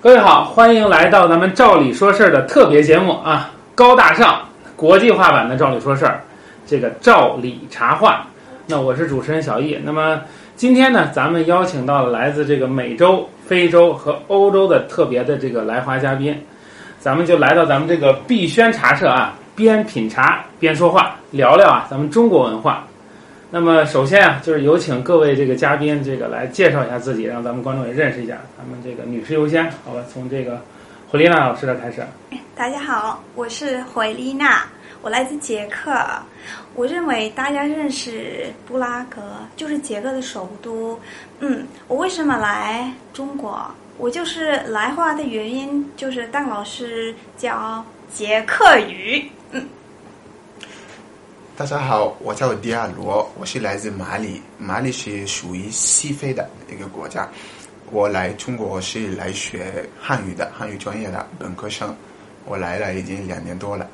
各位好，欢迎来到咱们《照理说事儿》的特别节目啊，高大上、国际化版的《照理说事儿》，这个照理茶话。那我是主持人小易。那么今天呢，咱们邀请到了来自这个美洲、非洲和欧洲的特别的这个来华嘉宾，咱们就来到咱们这个碧轩茶社啊，边品茶边说话，聊聊啊咱们中国文化。那么首先啊，就是有请各位这个嘉宾这个来介绍一下自己，让咱们观众也认识一下。咱们这个女士优先，好吧？从这个胡丽娜老师这开始。大家好，我是胡丽娜，我来自捷克。我认为大家认识布拉格，就是捷克的首都。嗯，我为什么来中国？我就是来华的原因，就是当老师教捷克语。嗯。大家好，我叫迪亚罗，我是来自马里，马里是属于西非的一个国家。我来中国是来学汉语的，汉语专业的本科生。我来了已经两年多了。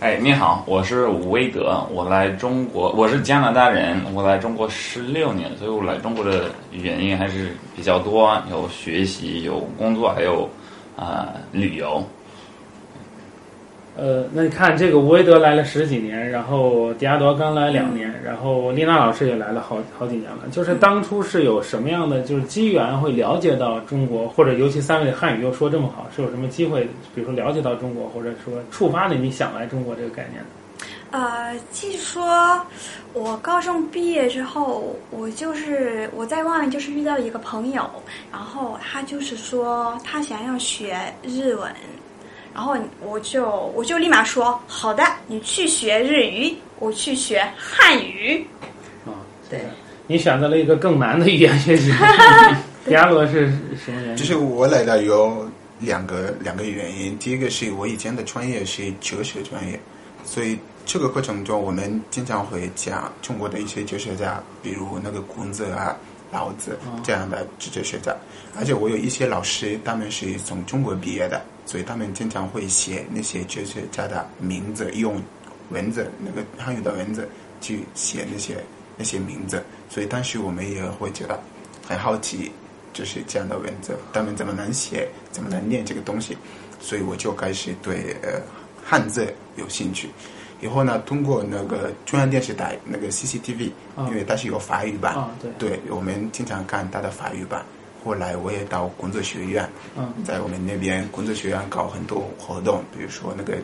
哎，你好，我是吴威德，我来中国，我是加拿大人，我来中国十六年，所以我来中国的原因还是比较多，有学习，有工作，还有啊、旅游。呃，那你看这个吴维德来了十几年，然后迪亚多刚来两年，然后丽娜老师也来了好好几年了。就是当初是有什么样的就是机缘会了解到中国，或者尤其三位的汉语又说这么好，是有什么机会，比如说了解到中国，或者说触发了你想来中国这个概念？呃，据说我高中毕业之后，我就是我在外面就是遇到一个朋友，然后他就是说他想要学日文，然后我就我就立马说好的，你去学日语，我去学汉语。啊，对，你选择了一个更难的语言学习。迪亚罗是什么原因？就是我来了有两个两个原因，第一个是我以前的专业是哲学专业，所以这个过程中我们经常会讲中国的一些哲学家，比如那个孔子啊、老子这样的哲学家，而且我有一些老师他们是从中国毕业的，所以他们经常会写那些哲学家的名字，用文字那个汉语的文字去写那些那些名字，所以当时我们也会觉得很好奇。就是这样的文字，他们怎么能写，怎么能念这个东西，所以我就开始对呃汉字有兴趣。以后呢，通过那个中央电视台那个 CCTV，、啊因为它是有法语版，啊，对，对我们经常看它的法语版。后来我也到工作学院，嗯在我们那边工作学院搞很多活动，比如说那个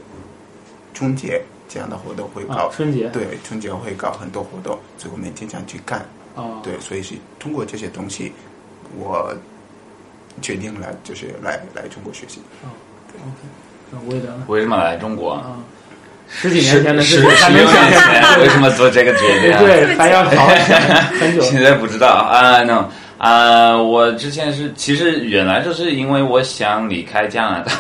春节这样的活动会搞，啊，春节，对春节会搞很多活动，所以我们经常去干。哦，对，所以是通过这些东西，我决定了就是来来中国学习。那吴维德呢？为什么来中国？啊，十几年前的事十十六情还没想年象，前为什么做这个决定？对，还要好很久。现在不知道啊，no 啊，我之前是其实原来就是因为我想离开加拿大，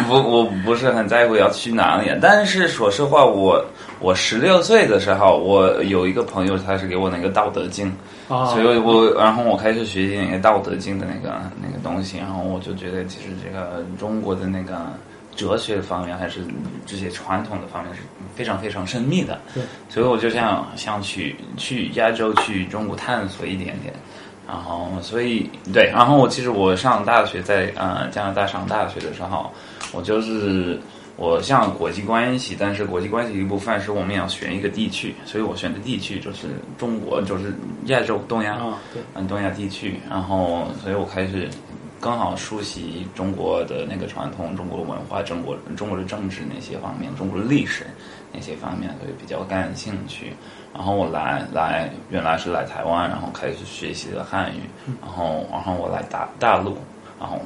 不，我不是很在乎要去哪里。但是说实话，我我十六岁的时候，我有一个朋友，他是给我那个《道德经》，啊，所以我然后我开始学习那个《道德经》的那个那个东西，然后我就觉得其实这个中国的那个哲学方面还是这些传统的方面是非常非常神秘的。对，所以我就想想去去亚洲去中国探索一点点。然后，所以对，然后我其实我上大学在呃加拿大上大学的时候，我就是我像国际关系，但是国际关系一部分是我们要选一个地区，所以我选的地区就是中国，就是亚洲东亚，嗯，东亚地区。然后，所以我开始刚好熟悉中国的那个传统、中国文化、中国中国的政治那些方面、中国的历史那些方面，所以比较感兴趣。然后我来来，原来是来台湾，然后开始学习了汉语，然后然后我来大大陆，然后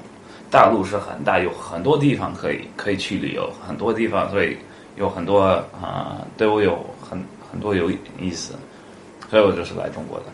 大陆是很大，有很多地方可以可以去旅游，很多地方，所以有很多啊、对我有很很多有意思，所以我就是来中国的。